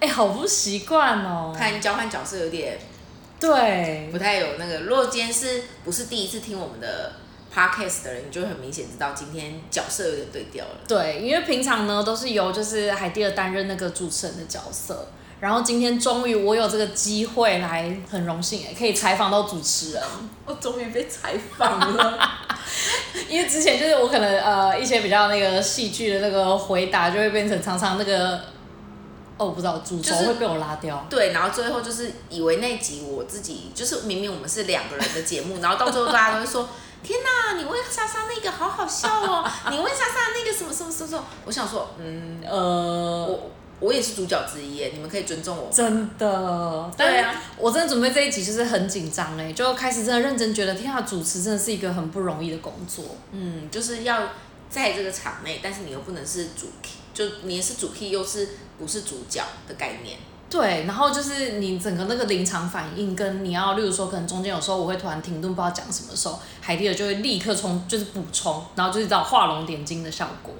哎，好不习惯哦。看交换角色有点对不，太有那个。如果今天是不是第一次听我们的 podcast 的人，你就会很明显知道今天角色有点对调了。对，因为平常呢都是由就是海蒂尔担任那个主持人的角色，然后今天终于我有这个机会来，很荣幸哎，可以采访到主持人。我终于被采访了。因为之前就是我可能呃一些比较那个戏剧的那个回答，就会变成常常那个哦我不知道主轴就是会被我拉掉。对，然后最后就是以为那集我自己就是明明我们是两个人的节目，然后到最后大家都会说：“ 天哪，你问莎莎那个好好笑哦，你问莎莎那个什么什么什么什么。”我想说，嗯，呃，我我也是主角之一耶，你们可以尊重我。真的，对啊我真的准备这一集就是很紧张哎，就开始真的认真觉得，天啊，主持真的是一个很不容易的工作。嗯，就是要在这个场内，但是你又不能是主 key，就你也是主 key，又是不是主角的概念。对，然后就是你整个那个临场反应，跟你要，例如说，可能中间有时候我会突然停顿，不知道讲什么时候，海蒂尔就会立刻冲，就是补充，然后就是找画龙点睛的效果。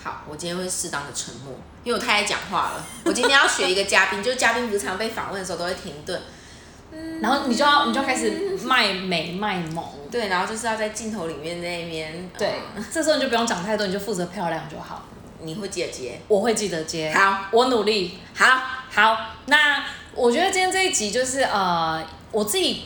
好，我今天会适当的沉默，因为我太爱讲话了。我今天要学一个嘉宾，就是嘉宾不是常被访问的时候都会停顿，然后你就要你就要开始卖美卖萌，对，然后就是要在镜头里面那边，对嗯，这时候你就不用讲太多，你就负责漂亮就好。你会记得接。我会记得接，好，我努力。好，好，那我觉得今天这一集就是呃，我自己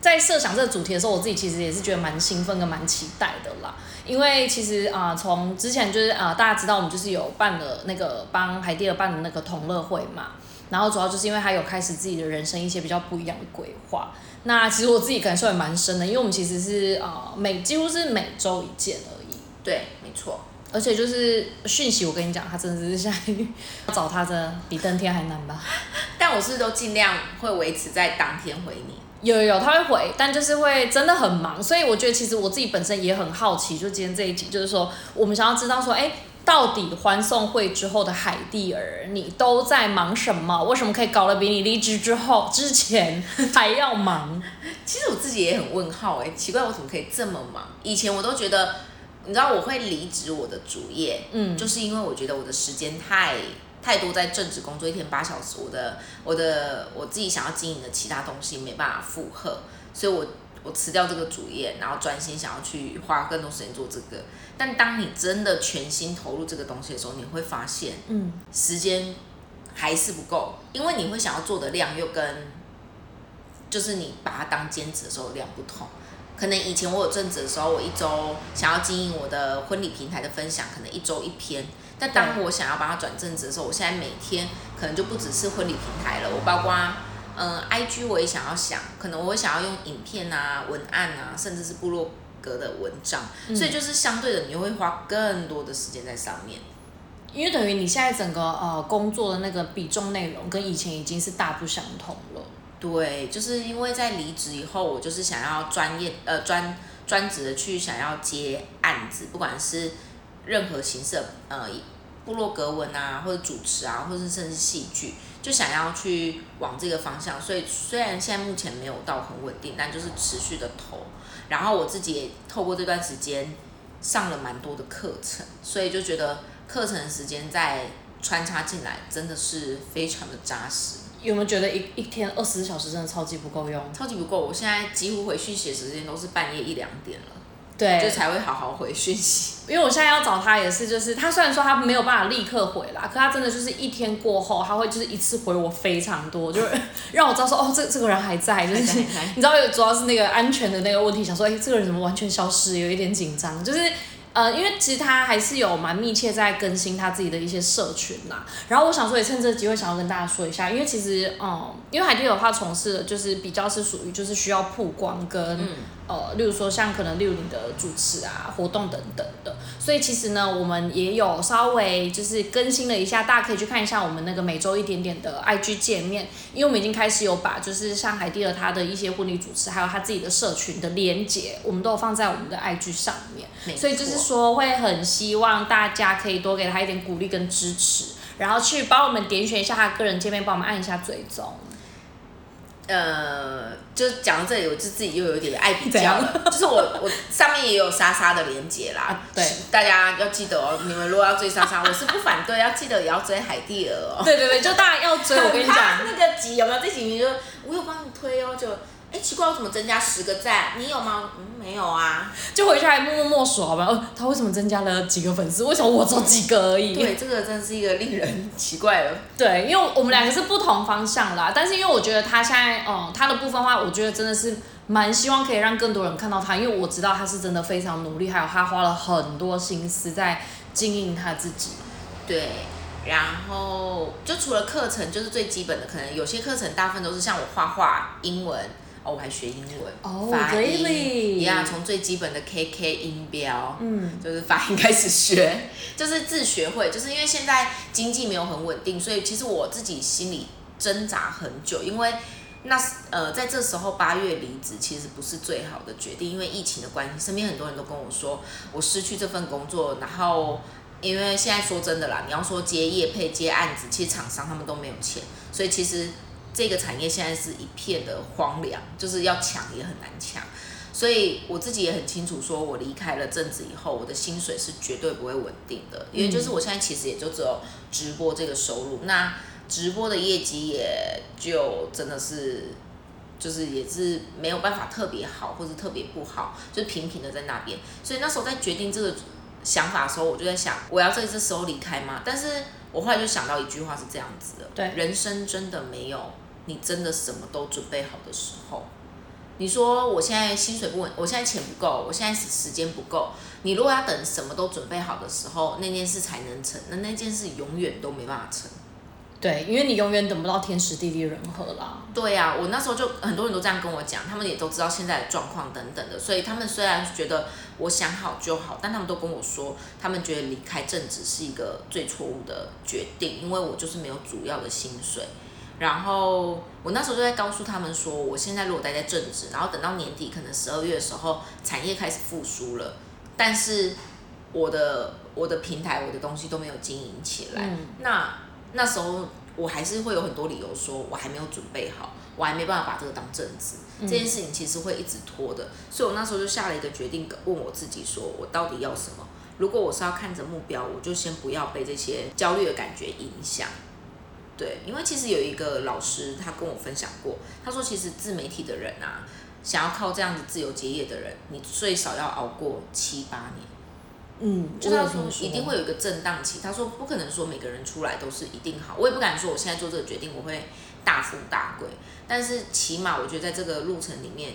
在设想这个主题的时候，我自己其实也是觉得蛮兴奋跟蛮期待的啦。因为其实啊、呃从之前就是啊、呃大家知道我们就是有办了那个帮海蒂尔办的那个同乐会嘛，然后主要就是因为他有开始自己的人生一些比较不一样的规划。那其实我自己感受也蛮深的，因为我们其实是啊、呃每几乎是每周一见而已。对，没错。而且就是讯息，我跟你讲，他真的是下雨找他，真的比登天还难吧？但我是不是都尽量会维持在当天回你。有有有，他会回，但就是会真的很忙，所以我觉得其实我自己本身也很好奇，就今天这一集，就是说我们想要知道说，哎，到底欢送会之后的海蒂儿，你都在忙什么？为什么可以搞得比你离职之后之前 还要忙？其实我自己也很问号哎、奇怪我怎么可以这么忙？以前我都觉得，你知道我会离职我的主业，嗯，就是因为我觉得我的时间太太多在正职工作，一天八小时，我的我的我自己想要经营的其他东西没办法负荷，所以我我辞掉这个主业，然后专心想要去花更多时间做这个。但当你真的全心投入这个东西的时候，你会发现嗯，时间还是不够，因为你会想要做的量又跟就是你把它当兼职的时候量不同。可能以前我有正职的时候，我一周想要经营我的婚礼平台的分享，可能一周一篇。但当我想要把它转正职的时候，我现在每天可能就不只是婚礼平台了，我包括嗯 IG 我也想要想，可能我会想要用影片啊、文案啊，甚至是部落格的文章，嗯所以就是相对的，你会花更多的时间在上面。因为等于你现在整个呃工作的那个比重内容跟以前已经是大不相同了。对，就是因为在离职以后，我就是想要专业呃专专职的去想要接案子，不管是任何形式呃部落格文啊，或者主持啊，或者甚至戏剧，就想要去往这个方向。所以虽然现在目前没有到很稳定，但就是持续的投。然后我自己也透过这段时间上了蛮多的课程，所以就觉得课程时间再穿插进来，真的是非常的扎实。有没有觉得一一天二十四小时真的超级不够用？超级不够，我现在几乎回讯息的时间都是半夜一两点了，对，就才会好好回讯息。因为我现在要找他也是，就是他虽然说他没有办法立刻回啦，可他真的就是一天过后，他会就是一次回我非常多，就是让我知道说哦，这这个人还在，就是你知道，主要是那个安全的那个问题，想说哎，这个人怎么完全消失，有一点紧张，就是。呃，因为其实他还是有蛮密切在更新他自己的一些社群啦。然后我想说，也趁这个机会想要跟大家说一下，因为其实，嗯，因为海蒂有他从事的就是比较是属于就是需要曝光跟、呃，例如说像可能例如你的主持啊、活动等等的，所以其实呢，我们也有稍微就是更新了一下，大家可以去看一下我们那个每周一点点的 IG 界面，因为我们已经开始有把就是像海蒂尔他的一些婚礼主持，还有他自己的社群的连接，我们都有放在我们的 IG 上面。所以就是错说，会很希望大家可以多给他一点鼓励跟支持。然后去帮我们点选一下他个人界面，帮我们按一下追踪。呃，就讲到这里，我就自己又有点爱比较了。就是我我上面也有莎莎的连接啦，对，大家要记得哦。你们如果要追莎莎，我是不反对，要记得也要追海蒂尔哦。对对对，就大家要追，我跟你讲，那个集有没有？这集你就我有帮你推哦，就。哎，奇怪，我怎么增加十个赞？你有吗？嗯，没有啊。就回去还默默默数好吧。哦，他为什么增加了几个粉丝？为什么我只有几个而已？对，这个真是一个令人奇怪的。对，因为我们两个是不同方向啦。但是因为我觉得他现在，嗯，他的部分的话，我觉得真的是蛮希望可以让更多人看到他，因为我知道他是真的非常努力，还有他花了很多心思在经营他自己。对，然后就除了课程，就是最基本的，可能有些课程大部分都是像我画画、英文。哦，我还学英文，发音一样，从最基本的 K K 音标，嗯，就是发音开始学，就是自学会，就是因为现在经济没有很稳定，所以其实我自己心里挣扎很久，因为那呃在这时候八月离职其实不是最好的决定，因为疫情的关系，身边很多人都跟我说我失去这份工作，然后因为现在说真的啦，你要说接业配接案子，其实厂商他们都没有钱，所以其实。这个产业现在是一片的荒凉，就是要抢也很难抢，所以我自己也很清楚，说我离开了镇子以后，我的薪水是绝对不会稳定的，因为就是我现在其实也就只有直播这个收入，那直播的业绩也就真的是，就是也是没有办法特别好或者特别不好，就平平的在那边，所以那时候在决定这个想法的时候，我就在想，我要在这时候离开吗？但是我后来就想到一句话是这样子的，对，人生真的没有。你真的什么都准备好的时候，你说我现在薪水不稳，我现在钱不够，我现在时间不够。你如果要等什么都准备好的时候，那件事才能成，那那件事永远都没办法成。对，因为你永远等不到天时地利人和啦。对呀，我那时候就很多人都这样跟我讲，他们也都知道现在的状况等等的，所以他们虽然觉得我想好就好，但他们都跟我说，他们觉得离开正职是一个最错误的决定，因为我就是没有主要的薪水。然后我那时候就在告诉他们说，我现在如果待在正职，然后等到年底可能十二月的时候，产业开始复苏了，但是我的我的平台我的东西都没有经营起来，那那时候我还是会有很多理由说我还没有准备好，我还没办法把这个当正职，这件事情其实会一直拖的，所以我那时候就下了一个决定，问我自己说我到底要什么？如果我是要看着目标，我就先不要被这些焦虑的感觉影响。对，因为其实有一个老师，他跟我分享过，他说其实自媒体的人啊，想要靠这样子自由结业的人，你最少要熬过七八年。嗯，就他说一定会有一个震荡期。他说不可能说每个人出来都是一定好，我也不敢说我现在做这个决定我会大富大贵，但是起码我觉得在这个路程里面，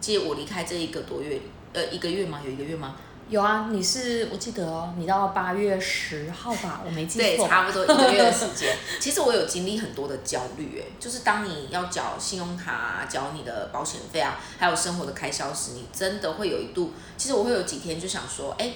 其实我离开这一个多月，呃，一个月吗？有一个月吗？有啊，你是我记得哦，你到八月十号吧，我没记错。对，差不多一个月的时间。其实我有经历很多的焦虑，哎，就是当你要缴信用卡、缴你的保险费啊，还有生活的开销时，你真的会有一度，其实我会有几天就想说，哎，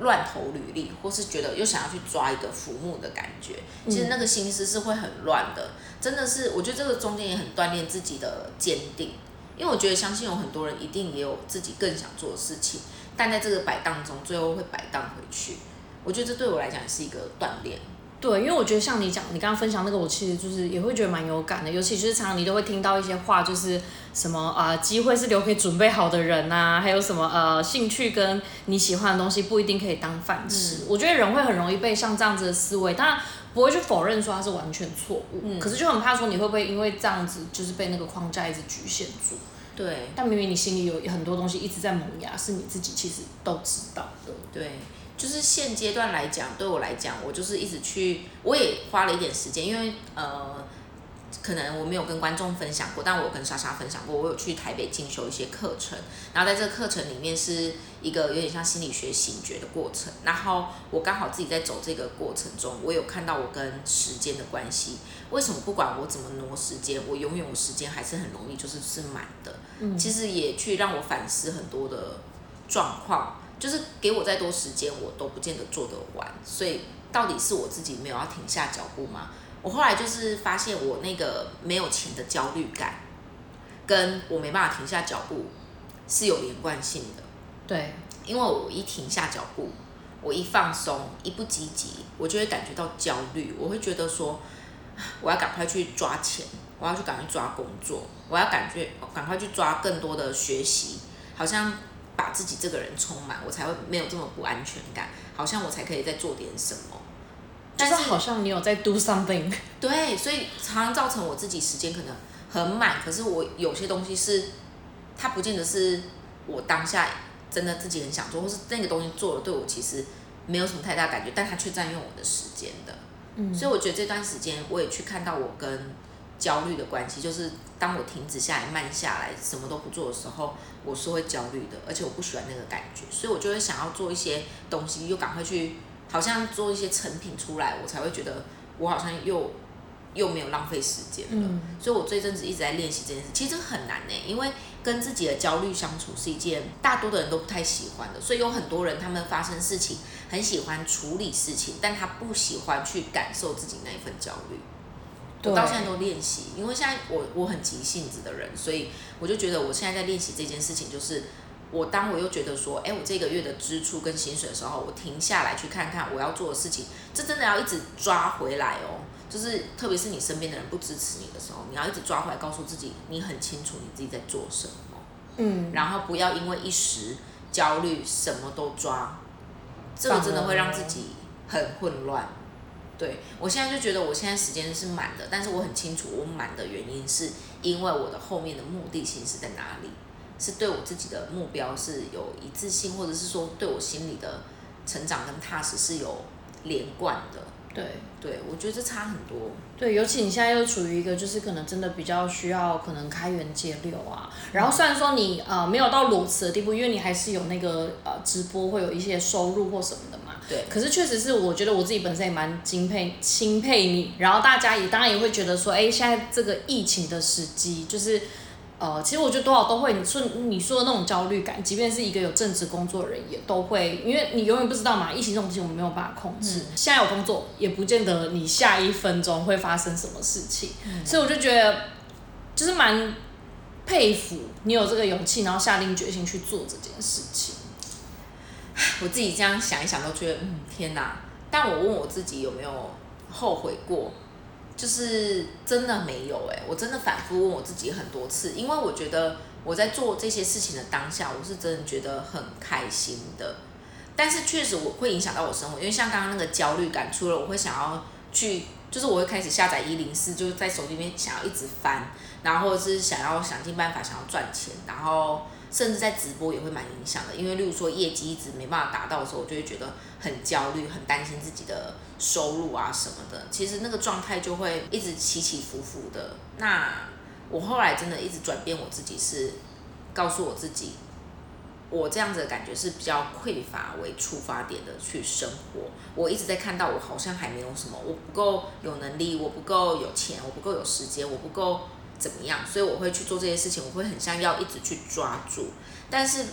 乱投履历，或是觉得又想要去抓一个浮木的感觉。其实那个心思是会很乱的，真的是，我觉得这个中间也很锻炼自己的坚定，因为我觉得相信有很多人一定也有自己更想做的事情。但在这个摆荡中，最后会摆荡回去。我觉得这对我来讲是一个锻炼。对，因为我觉得像你讲，你刚刚分享那个，我其实就是也会觉得蛮有感的。尤其就是常常你都会听到一些话，就是什么啊，机会是留给准备好的人呐，还有什么呃，兴趣跟你喜欢的东西不一定可以当饭吃。我觉得人会很容易被像这样子的思维，当然不会去否认说它是完全错误，嗯，可是就很怕说你会不会因为这样子就是被那个框架一直局限住。对，但明明你心里有很多东西一直在萌芽，是你自己其实都知道的。对，就是现阶段来讲，对我来讲，我就是一直去，我也花了一点时间，因为呃。可能我没有跟观众分享过，但我跟莎莎分享过。我有去台北进修一些课程，然后在这个课程里面是一个有点像心理学醒觉的过程。然后我刚好自己在走这个过程中，我有看到我跟时间的关系。为什么不管我怎么挪时间，我永远我时间还是很容易就是是满的。嗯，其实也去让我反思很多的状况，就是给我再多时间，我都不见得做得完。所以到底是我自己没有要停下脚步吗？我后来就是发现，我那个没有钱的焦虑感，跟我没办法停下脚步是有连贯性的。对，因为我一停下脚步，我一放松，一不积极，我就会感觉到焦虑，我会觉得说，我要赶快去抓钱，我要去赶快抓工作，我要感觉赶快去抓更多的学习，好像把自己这个人充满，我才会没有这么不安全感，好像我才可以再做点什么。但是好像你有在 do something。对，所以常常造成我自己时间可能很满，可是我有些东西是，它不见得是我当下。真的自己很想做，或是那个东西做了对我其实没有什么太大感觉，但它却占用我的时间的。嗯，所以我觉得这段时间我也去看到我跟焦虑的关系，就是当我停止下来、慢下来、什么都不做的时候，我是会焦虑的，而且我不喜欢那个感觉，所以我就会想要做一些东西，又赶快去，好像做一些成品出来，我才会觉得我好像又。又没有浪费时间了，所以我这阵子一直在练习这件事，其实很难呢，因为跟自己的焦虑相处是一件大多的人都不太喜欢的，所以有很多人他们发生事情很喜欢处理事情，但他不喜欢去感受自己那一份焦虑。我到现在都练习，因为现在我我很急性子的人，所以我就觉得我现在在练习这件事情，就是我当我又觉得说，哎，我这个月的支出跟薪水的时候，我停下来去看看我要做的事情，这真的要一直抓回来哦。就是，特别是你身边的人不支持你的时候，你要一直抓回来，告诉自己你很清楚你自己在做什么。嗯。然后不要因为一时焦虑什么都抓，这个真的会让自己很混乱。对我现在就觉得我现在时间是满的，但是我很清楚我满的原因是因为我的后面的目的性是在哪里，是对我自己的目标是有一致性，或者是说对我心里的成长跟踏实是有连贯的。对对，我觉得这差很多。对，尤其你现在又处于一个就是可能真的比较需要可能开源节流啊。然后虽然说你呃没有到裸辞的地步，因为你还是有那个呃直播会有一些收入或什么的嘛。对。可是确实是，我觉得我自己本身也蛮敬佩钦佩你。然后大家也当然也会觉得说，哎，现在这个疫情的时机就是。呃，其实我觉得多少都会，你说你说的那种焦虑感，即便是一个有正职工作的人，也都会，因为你永远不知道嘛，疫情这种事情我们没有办法控制。现在有工作，也不见得你下一分钟会发生什么事情，所以我就觉得，就是蛮佩服你有这个勇气，然后下定决心去做这件事情。我自己这样想一想，都觉得，嗯，天哪！但我问我自己有没有后悔过？就是真的没有哎，我真的反复问我自己很多次，因为我觉得我在做这些事情的当下，我是真的觉得很开心的。但是确实我会影响到我生活，因为像刚刚那个焦虑感，除了我会想要去，就是我会开始下载一零四，就是在手机里面想要一直翻，然后是想要想尽办法想要赚钱，然后。甚至在直播也会蛮影响的，因为例如说业绩一直没办法达到的时候，我就会觉得很焦虑，很担心自己的收入啊什么的。其实那个状态就会一直起起伏伏的。那我后来真的一直转变我自己，是告诉我自己，我这样子的感觉是比较匮乏为出发点的去生活。我一直在看到我好像还没有什么，我不够有能力，我不够有钱，我不够有时间，我不够。怎么样？所以我会去做这些事情，我会很像要一直去抓住。但是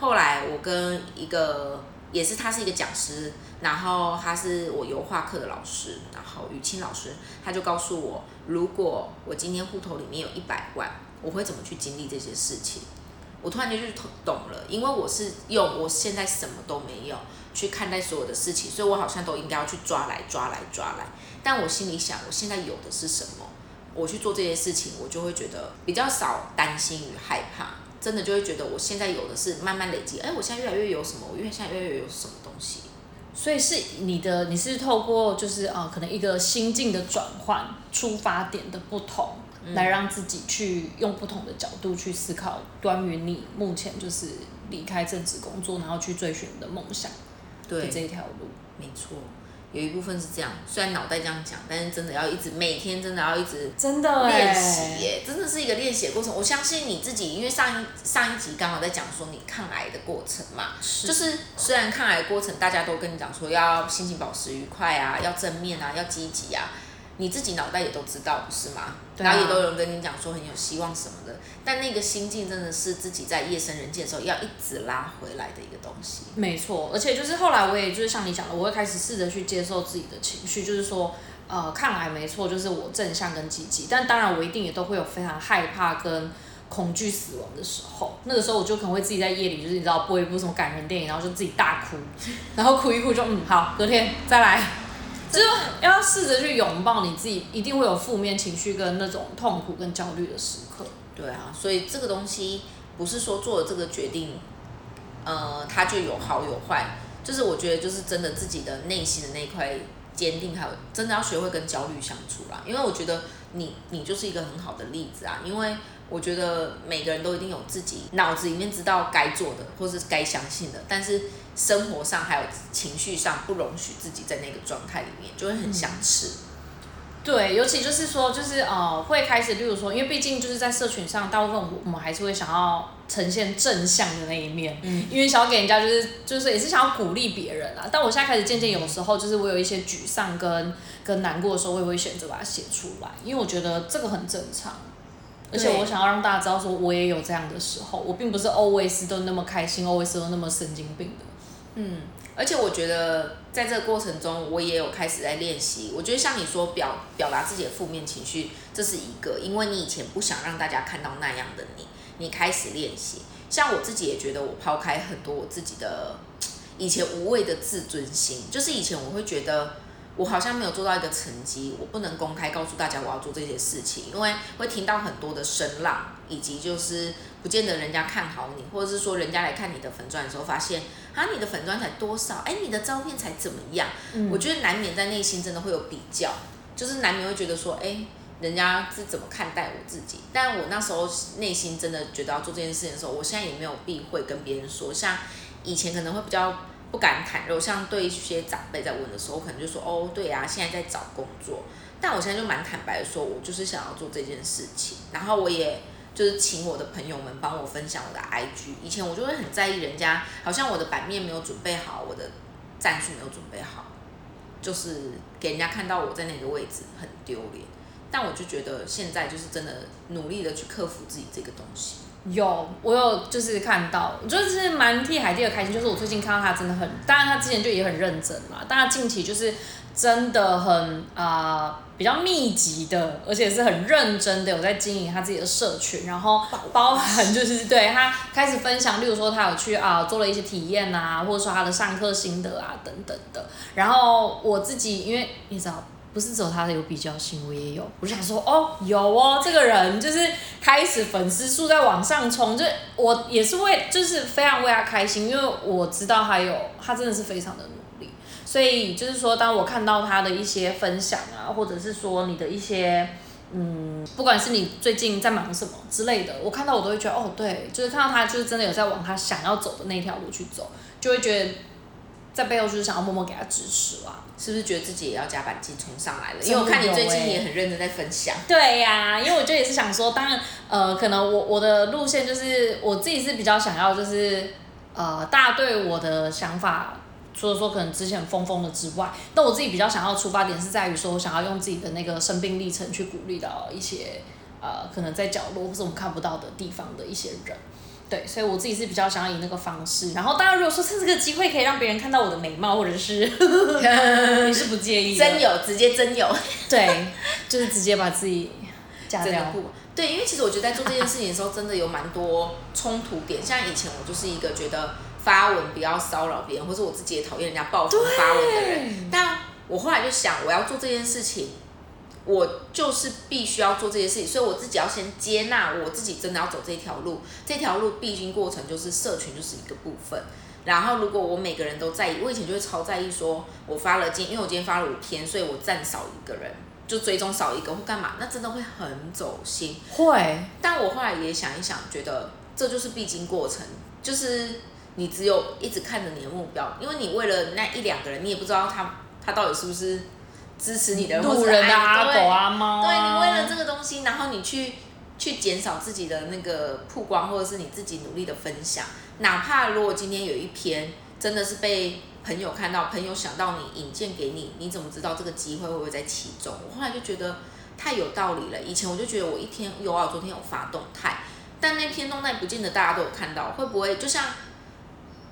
后来我跟一个也是他是一个讲师，然后他是我油画课的老师，然后雨清老师，他就告诉我，如果我今天户头里面有一百万，我会怎么去经历这些事情？我突然间就懂了，因为我是用我现在什么都没有去看待所有的事情，所以我好像都应该要去抓来抓来抓来。但我心里想，我现在有的是什么？我去做这些事情，我就会觉得比较少担心与害怕，真的就会觉得我现在有的是慢慢累积。哎，我现在越来越有什么？我越现在越来越有什么东西？所以是你的，你是透过就是呃，可能一个心境的转换，出发点的不同，来让自己去用不同的角度去思考关于你目前就是离开正职工作，然后去追寻你的梦想对这一条路。没错。有一部分是这样，虽然脑袋这样讲，但是真的要一直每天真的要一直真的练习耶，真的是一个练习的过程。我相信你自己，因为上一上一集刚好在讲说你抗癌的过程嘛，就是虽然抗癌过程大家都跟你讲说要心情保持愉快啊，要正面啊，要积极啊。你自己脑袋也都知道，不是吗？然后也都有人跟你讲说很有希望什么的，但那个心境真的是自己在夜深人静的时候要一直拉回来的一个东西。没错，而且就是后来我也就是像你讲的，我会开始试着去接受自己的情绪，就是说，呃，看来没错，就是我正向跟积极，但当然我一定也都会有非常害怕跟恐惧死亡的时候，那个时候我就可能会自己在夜里，就是你知道播一部什么感人电影，然后就自己大哭，然后哭一哭就嗯好，隔天再来，就要试着去拥抱你自己，一定会有负面情绪跟那种痛苦跟焦虑的时刻。对啊，所以这个东西不是说做了这个决定，呃，它就有好有坏，就是我觉得就是真的自己的内心的那一块坚定，还有真的要学会跟焦虑相处啦。因为我觉得你你就是一个很好的例子啊，因为我觉得每个人都一定有自己脑子里面知道该做的或是该相信的，但是生活上还有情绪上不容许自己在那个状态里面，就会很想吃。对，尤其就是说，就是呃，会开始，例如说，因为毕竟就是在社群上，大部分我们还是会想要呈现正向的那一面，嗯，因为想要给人家就是就是也是想要鼓励别人啊。但我现在开始渐渐有时候就是我有一些沮丧跟跟难过的时候，我也会选择把它写出来，因为我觉得这个很正常，而且我想要让大家知道说我也有这样的时候，我并不是 always 都那么开心，always 都那么神经病的，嗯。而且我觉得，在这个过程中，我也有开始在练习。我觉得像你说表表达自己的负面情绪，这是一个，因为你以前不想让大家看到那样的你，你开始练习。像我自己也觉得，我抛开很多我自己的 以前无谓的自尊心，就是以前我会觉得。我好像没有做到一个成绩，我不能公开告诉大家我要做这些事情，因为会听到很多的声浪，以及就是不见得人家看好你，或者是说人家来看你的粉钻的时候，发现啊你的粉钻才多少，哎你的照片才怎么样？我觉得难免在内心真的会有比较，就是难免会觉得说，哎人家是怎么看待我自己？但我那时候内心真的觉得要做这件事情的时候，我现在也没有避讳跟别人说，像以前可能会比较。不敢袒露，像对一些长辈在问的时候，我可能就说哦，对呀，现在在找工作。但我现在就蛮坦白的说，我就是想要做这件事情。然后我也就是请我的朋友们帮我分享我的 IG。以前我就会很在意人家，好像我的版面没有准备好，我的战术没有准备好，就是给人家看到我在那个位置很丢脸。但我就觉得现在就是真的努力的去克服自己这个东西。有，我有就是看到，我就是蛮替海蒂的开心。就是我最近看到他真的很，当然他之前就也很认真嘛，但他近期就是真的很啊比较密集的，而且是很认真的有在经营他自己的社群，然后包含就是对他开始分享，例如说他有去啊做了一些体验啊，或者说他的上课心得啊等等的。然后我自己因为你知道。不是只有他有比较心，我也有。我就想说，哦，有哦，这个人就是开始粉丝数在往上冲，就我也是为，就是非常为他开心，因为我知道他有，他真的是非常的努力。所以就是说，当我看到他的一些分享啊，或者是说你的一些，嗯，不管是你最近在忙什么之类的，我看到我都会觉得，哦，对，就是看到他就是真的有在往他想要走的那条路去走，就会觉得。在背后就是想要默默给他支持啦，是不是觉得自己也要加把劲冲上来了？因为我看你最近也很认真在分享。对呀，因为我就也是想说，当然，呃，可能我我的路线就是我自己是比较想要，就是呃，大家对我的想法，除了说可能之前疯疯的之外，那我自己比较想要出发点是在于说，我想要用自己的那个生病历程去鼓励到一些呃，可能在角落或是我们看不到的地方的一些人。对，所以我自己是比较想要以那个方式。然后，当然，如果说趁这个机会可以让别人看到我的美貌，或者是 你是不介意，真有直接真有，对，就是直接把自己加掉。对，因为其实我觉得在做这件事情的时候，真的有蛮多冲突点。像以前我就是一个觉得发文不要骚扰别人，或者我自己也讨厌人家爆发发文的人。但我后来就想，我要做这件事情。我就是必须要做这些事情，所以我自己要先接纳我自己真的要走这条路，这条路必经过程就是社群就是一个部分。然后如果我每个人都在意，我以前就会超在意，说我发了今，因为我今天发了五天，所以我赞少一个人，就追踪少一个或干嘛，那真的会很走心。会，但我后来也想一想，觉得这就是必经过程，就是你只有一直看着你的目标，因为你为了那一两个人，你也不知道他他到底是不是。支持你的路人啊，狗啊，猫啊，对你为了这个东西，然后你去去减少自己的那个曝光，或者是你自己努力的分享，哪怕如果今天有一篇真的是被朋友看到，朋友想到你引荐给你，你怎么知道这个机会会不会在其中？我后来就觉得太有道理了。以前我就觉得我一天有啊，昨天有发动态，但那篇动态不见得大家都有看到，会不会就像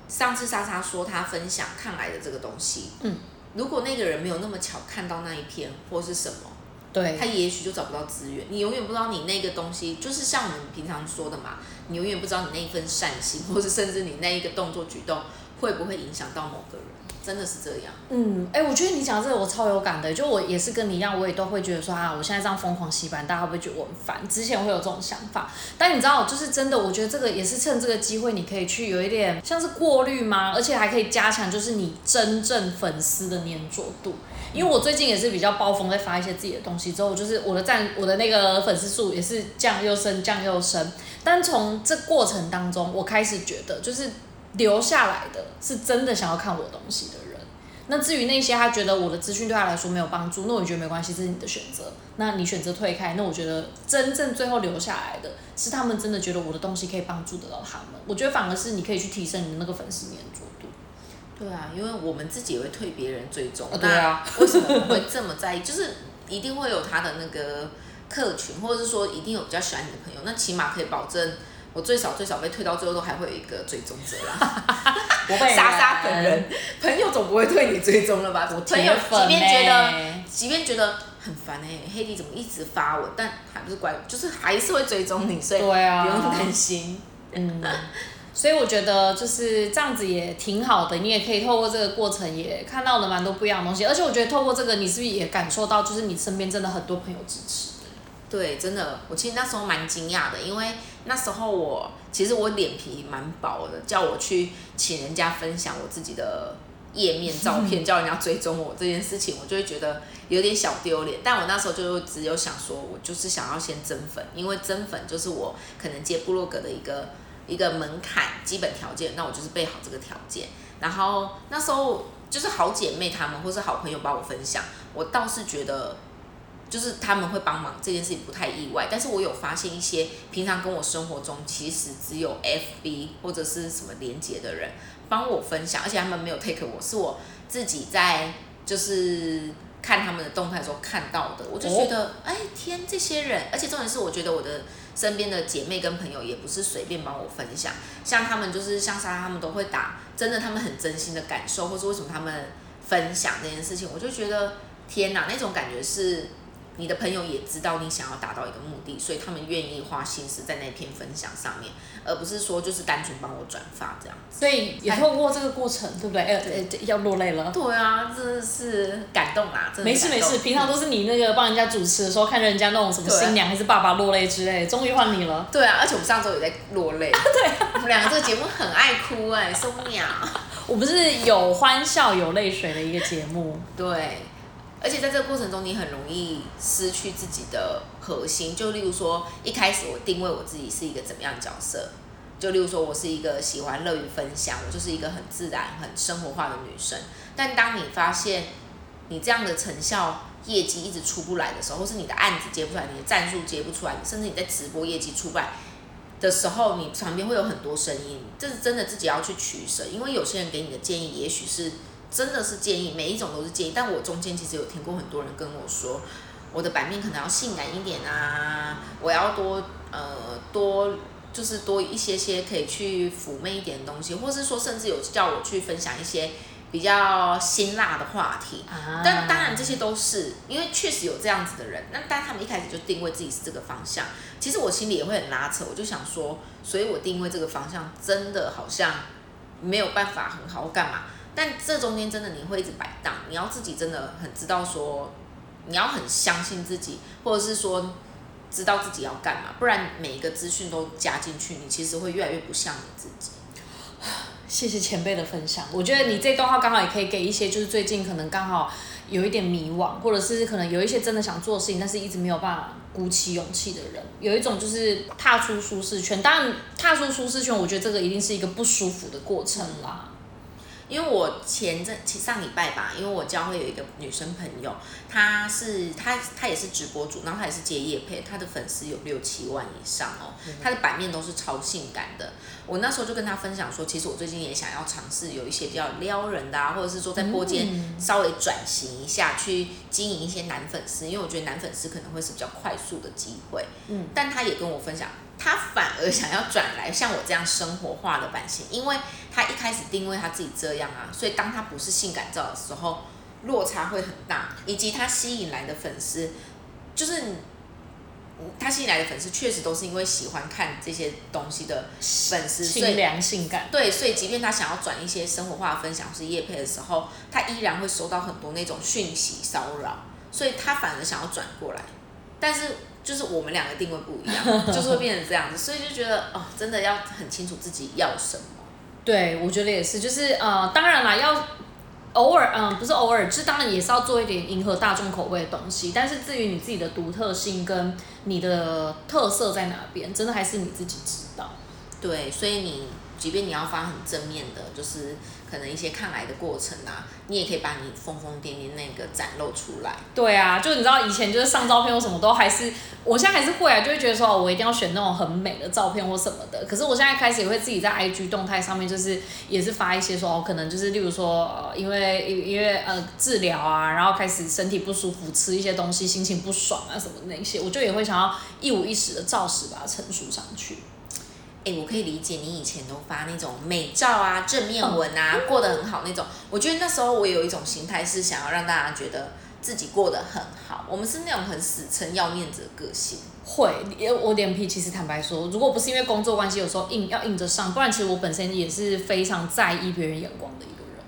上次莎莎说她分享抗癌的这个东西，嗯。如果那个人没有那么巧看到那一篇或是什么，对他也许就找不到资源。你永远不知道你那个东西，就是像我们平常说的嘛，你永远不知道你那一份善心，或者甚至你那一个动作举动会不会影响到某个人，真的是这样。嗯，哎、我觉得你讲这个我超有感的，就我也是跟你一样，我也都会觉得说啊，我现在这样疯狂洗版，大家会不会觉得我很烦？之前会有这种想法，但你知道，就是真的，我觉得这个也是趁这个机会，你可以去有一点像是过滤吗？而且还可以加强，就是你真正粉丝的粘着度。因为我最近也是比较暴风，在发一些自己的东西之后，就是我的赞，我的那个粉丝数也是降又升，降又升。但从这过程当中，我开始觉得，就是留下来的是真的想要看我东西的人。那至于那些他觉得我的资讯对他来说没有帮助，那我觉得没关系，这是你的选择。那你选择退开，那我觉得真正最后留下来的是他们真的觉得我的东西可以帮助得到他们。我觉得反而是你可以去提升你的那个粉丝粘着度。对啊，因为我们自己也会退别人追踪，啊对啊为什么我会这么在意？就是一定会有他的那个客群，或者是说一定有比较喜欢你的朋友，那起码可以保证我最少最少被退到最后都还会有一个追踪者啦。我本人莎莎本人，朋友总不会对你追踪了吧？我朋友即便觉得，欸即便觉得很烦哎、黑弟怎么一直发我，但还不是乖，就是还是会追踪你，所以不用担心。嗯，所以我觉得就是这样子也挺好的，你也可以透过这个过程也看到了蛮多不一样的东西，而且我觉得透过这个，你是不是也感受到，就是你身边真的很多朋友支持？对，真的，我其实那时候蛮惊讶的，因为那时候我其实我脸皮蛮薄的，叫我去请人家分享我自己的页面照片，叫人家追踪我这件事情，我就会觉得有点小丢脸。但我那时候就只有想说，我就是想要先增粉，因为增粉就是我可能接部落格的一个一个门槛基本条件，那我就是备好这个条件。然后那时候就是好姐妹她们或是好朋友帮我分享，我倒是觉得。就是他们会帮忙这件事情不太意外，但是我有发现一些平常跟我生活中其实只有 FB 或者是什么连接的人帮我分享，而且他们没有 take 我，是我自己在就是看他们的动态的时候看到的，我就觉得哎、天，这些人，而且重点是我觉得我的身边的姐妹跟朋友也不是随便帮我分享，像他们就是像莎莎他们都会打，真的他们很真心的感受，或是为什么他们分享这件事情，我就觉得天哪，那种感觉是。你的朋友也知道你想要达到一个目的，所以他们愿意花心思在那篇分享上面，而不是说就是单纯帮我转发这样子。所以也透过这个过程，对不对？哎、哎要落泪了。对啊，真的是感动啊，没事没事，平常都是你那个帮人家主持的时候，看人家那种什么新娘还是爸爸落泪之类，终于换你了。对啊，而且我们上周也在落泪。对，我们两个这个节目很爱哭哎、受不了。我们是有欢笑有泪水的一个节目。对，而且在这个过程中，你很容易失去自己的核心。就例如说，一开始我定位我自己是一个怎么样的角色，就例如说我是一个喜欢乐于分享，我就是一个很自然、很生活化的女生。但当你发现你这样的成效业绩一直出不来的时候，或是你的案子接不出来，你的战术接不出来，甚至你在直播业绩出不来的时候，你旁边会有很多声音，这是真的自己要去取舍，因为有些人给你的建议也许是真的是建议，每一种都是建议，但我中间其实有听过很多人跟我说，我的版面可能要性感一点啊，我要多呃多就是多一些些可以去妩媚一点的东西，或是说甚至有叫我去分享一些比较辛辣的话题，啊但当然这些都是因为确实有这样子的人，那但他们一开始就定位自己是这个方向，其实我心里也会很拉扯，我就想说，所以我定位这个方向真的好像没有办法很好，干嘛？但这中间真的你会一直摆荡，你要自己真的很知道说，你要很相信自己，或者是说知道自己要干嘛，不然每一个资讯都加进去，你其实会越来越不像你自己。谢谢前辈的分享，我觉得你这段话刚好也可以给一些就是最近可能刚好有一点迷惘，或者是可能有一些真的想做事情，但是一直没有办法鼓起勇气的人，有一种就是踏出舒适圈。当然，踏出舒适圈，我觉得这个一定是一个不舒服的过程啦。因为我前阵前上礼拜吧，因为我教会有一个女生朋友，她是她她也是直播主，然后她也是接夜配，她的粉丝有六七万以上哦，她的版面都是超性感的。我那时候就跟她分享说，其实我最近也想要尝试有一些比较撩人的啊，或者是说在播间稍微转型一下，去经营一些男粉丝，因为我觉得男粉丝可能会是比较快速的机会。嗯，但她也跟我分享，她反而想要转来像我这样生活化的版型，因为他一开始定位他自己这样啊，所以当他不是性感照的时候，落差会很大，以及他吸引来的粉丝就是他吸引来的粉丝确实都是因为喜欢看这些东西的粉丝，所清以凉性感。对，所以即便他想要转一些生活化的分享或是业配的时候，他依然会收到很多那种讯息骚扰，所以他反而想要转过来，但是就是我们两个定位不一样，就是会变成这样子，所以就觉得哦，真的要很清楚自己要什么。对，我觉得也是，就是呃，当然啦，要偶尔，嗯，不是偶尔，就是当然也是要做一点迎合大众口味的东西。但是至于你自己的独特性跟你的特色在哪边，真的还是你自己知道。对，所以你即便你要发很正面的，就是可能一些抗癌的过程啊，你也可以把你疯疯癫癫那个展露出来。对啊，就你知道以前就是上照片或什么都还是，我现在还是会啊，就会觉得说我一定要选那种很美的照片或什么的。可是我现在开始也会自己在 IG 动态上面，就是也是发一些说，可能就是例如说呃，因为因为呃治疗啊，然后开始身体不舒服，吃一些东西，心情不爽啊什么那些，我就也会想要一五一十的照实把它陈述上去。哎，我可以理解你以前都发那种美照啊、正面文啊，过得很好那种。我觉得那时候我有一种心态是想要让大家觉得自己过得很好。我们是那种很死撑要面子的个性。会，因为我脸皮其实坦白说，如果不是因为工作关系，有时候硬要硬着上，不然其实我本身也是非常在意别人眼光的一个人。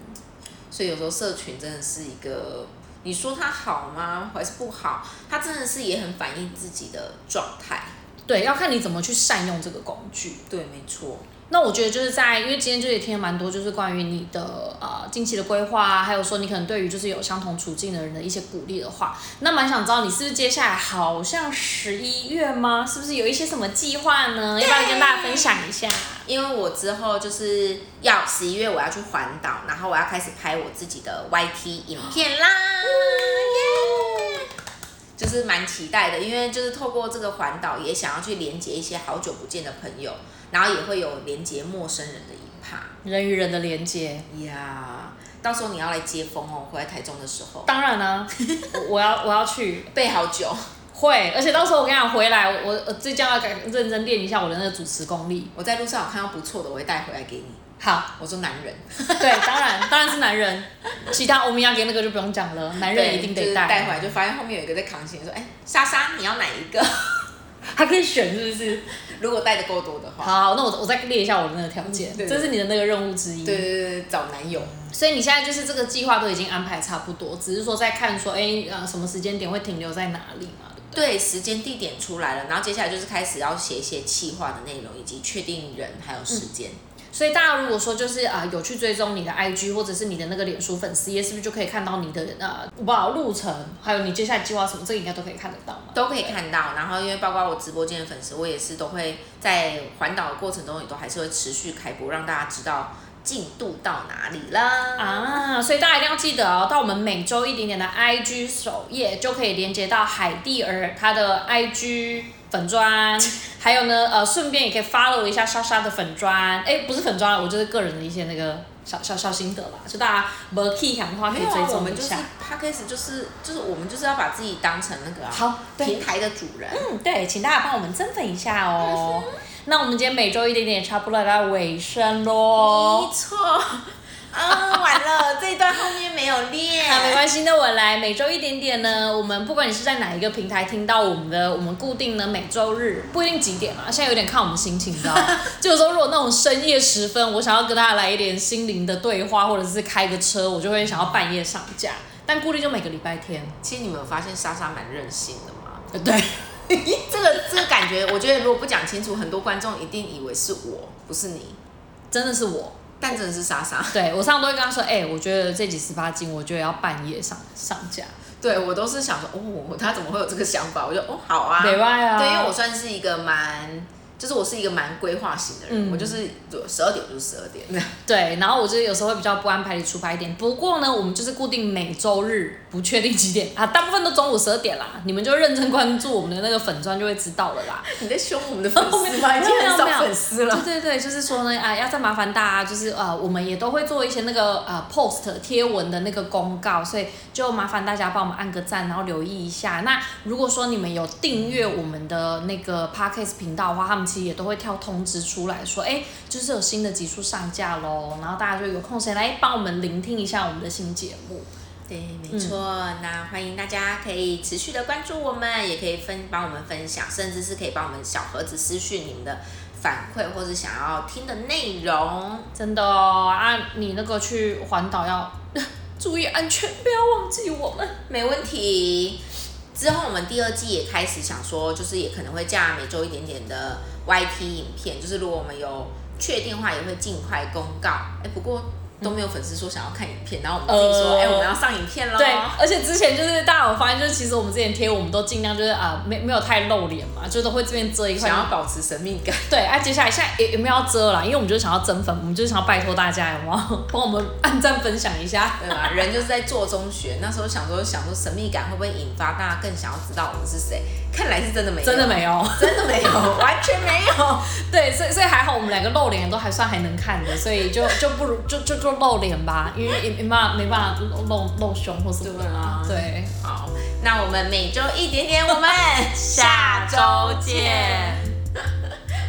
所以有时候社群真的是一个，你说它好吗？还是不好？它真的是也很反映自己的状态。对，要看你怎么去善用这个工具。对，没错。那我觉得就是在，因为今天就也听了蛮多，就是关于你的呃近期的规划啊，还有说你可能对于就是有相同处境的人的一些鼓励的话，那蛮想知道你是不是接下来好像十一月吗？是不是有一些什么计划呢？要不要跟大家分享一下？因为我之后就是要十一月我要去环岛，然后我要开始拍我自己的 YT 影片啦，耶！就是蛮期待的，因为就是透过这个环岛，也想要去连接一些好久不见的朋友，然后也会有连接陌生人的一趴人与人的连接。呀。到时候你要来接风哦，回来台中的时候当然啦、我我要我要去，备好酒，会，而且到时候我跟你讲回来，我我最将要改认真练一下我的那个主持功力。我在路上有看到不错的，我会带回来给你。好，我说男人，对，当然当然是男人，其他欧米亚给那个就不用讲了，男人一定得带。带回来，就发现后面有一个在扛行李，说：“哎、莎莎，你要哪一个 还可以选是不是？？” 如果带的够多的话，好好，那我我再列一下我的那个条件，对这是你的那个任务之一。对对对对，找男友。所以你现在就是这个计划都已经安排差不多，只是说在看说，哎，呃，什么时间点会停留在哪里嘛，对？时间地点出来了，然后接下来就是开始要写一些企划的内容，以及确定人还有时间。所以大家如果说就是啊、呃有去追踪你的 IG 或者是你的那个脸书粉丝页，是不是就可以看到你的呃，我不路程，还有你接下来计划什么，这个应该都可以看得到嘛？都可以看到，然后因为包括我直播间的粉丝，我也是都会在环岛的过程中，也都还是会持续开播，让大家知道进度到哪里啦。啊，所以大家一定要记得哦，到我们每周一点点的 IG 首页就可以连接到海蒂儿她的 IG 粉砖，还有呢，呃，顺便也可以 follow 一下莎莎的粉砖，哎，不是粉砖了，我就是个人的一些那个小小小心得啦，就大家没 key 的话可以没有啊，我追踪一们就是下。podcast，就是就是我们就是要把自己当成那个、啊、好，平台的主人。嗯，对，请大家帮我们增粉一下哦。那我们今天每周一点点也差不多来到尾声喽。没错。啊，完了，这一段后面没有练。那没关系，那我来每周一点点呢。我们不管你是在哪一个平台听到我们的，我们固定呢每周日不一定几点啊，现在有点看我们心情，你知道吗？就有时候如果那种深夜时分，我想要跟大家来一点心灵的对话，或者是开个车，我就会想要半夜上架。但固定就每个礼拜天。其实你们有发现莎莎蛮任性的吗？呃 对，这个这个感觉，我觉得如果不讲清楚，很多观众一定以为是我，不是你，真的是我。但真的是莎莎。对我常常都会跟他说，哎、我觉得这集十八禁，我觉得要半夜上上架。对我都是想说，哦，他怎么会有这个想法？我就哦，好啊。没外啊。对，因为我算是一个蛮，就是我是一个蛮规划型的人，嗯我就是十二点就是十二点。对，然后我就是有时候会比较不安排你出拍点，不过呢，我们就是固定每周日不确定几点啊，大部分都中午十二点啦，你们就认真关注我们的那个粉砖就会知道了啦。你在凶我们的粉丝吗？已经很少粉丝了。对对对，就是说呢，啊，要再麻烦大家，就是呃，我们也都会做一些那个呃 post 贴文的那个公告，所以就麻烦大家帮我们按个赞，然后留意一下。那如果说你们有订阅我们的那个 podcast 频道的话，他们也都会跳通知出来说，哎，就是有新的集数上架喽，然后大家就有空谁来帮我们聆听一下我们的新节目。对，没错。那欢迎大家可以持续的关注我们，也可以分帮我们分享，甚至是可以帮我们小盒子私讯你们的反馈或者想要听的内容。真的哦啊，你那个去环岛要 注意安全，不要忘记我们。没问题。之后我们第二季也开始想说，就是也可能会加每周一点点的 YT 影片，就是如果我们有确定的话，也会尽快公告。哎，不过。都没有粉丝说想要看影片，然后我们自己说，哎，我们要上影片喽。对，而且之前就是大家有发现，就是其实我们之前贴，我们都尽量就是啊，没没有太露脸嘛，就都会这边遮一块，想要保持神秘感。对，哎，接下来现在有有没有要遮了？因为我们就是想要增粉，我们就是想要拜托大家，有没有帮我们 按赞分享一下？对吧？人就是在做中学，那时候想说想说神秘感会不会引发大家更想要知道我们是谁？看来是真的没有，真的没有，真的没有，完全没有。对，所以所以还好，我们两个露脸都还算还能看的，所以就 就不如就就就露脸吧。因为也没办法，没办法露露露胸或什么的。对，好，那我们每周一点点，我们下周见。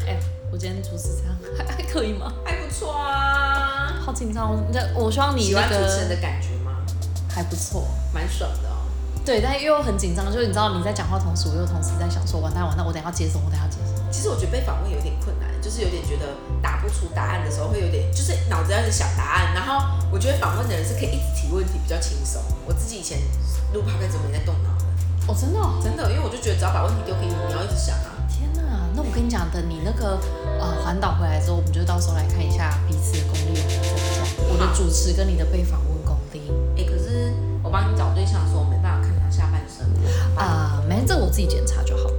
哎，我今天主持这样还还可以吗？还不错啊。好紧张，那我希望你喜欢主持人的感觉吗？还不错，蛮爽的哦。对，但又很紧张，就是你知道你在讲话同时，我又同时在想说，完蛋完蛋，我等下接什么？我等下接什么？其实我觉得被访问有点困难，就是有点觉得答不出答案的时候，会有点就是脑子要是想答案，然后我觉得访问的人是可以一直提问题，比较轻松。我自己以前录 p o d 没在动脑的。哦，真的，真的，因为我就觉得只要把问题丢给你，你要一直想啊。天哪，那我跟你讲，等你那个呃环岛回来之后，我们就到时候来看一下彼此的功力有没有增加。我的主持跟你的被访问功力。哎，可是我帮你找对象的啊，没，这我自己检查就好了。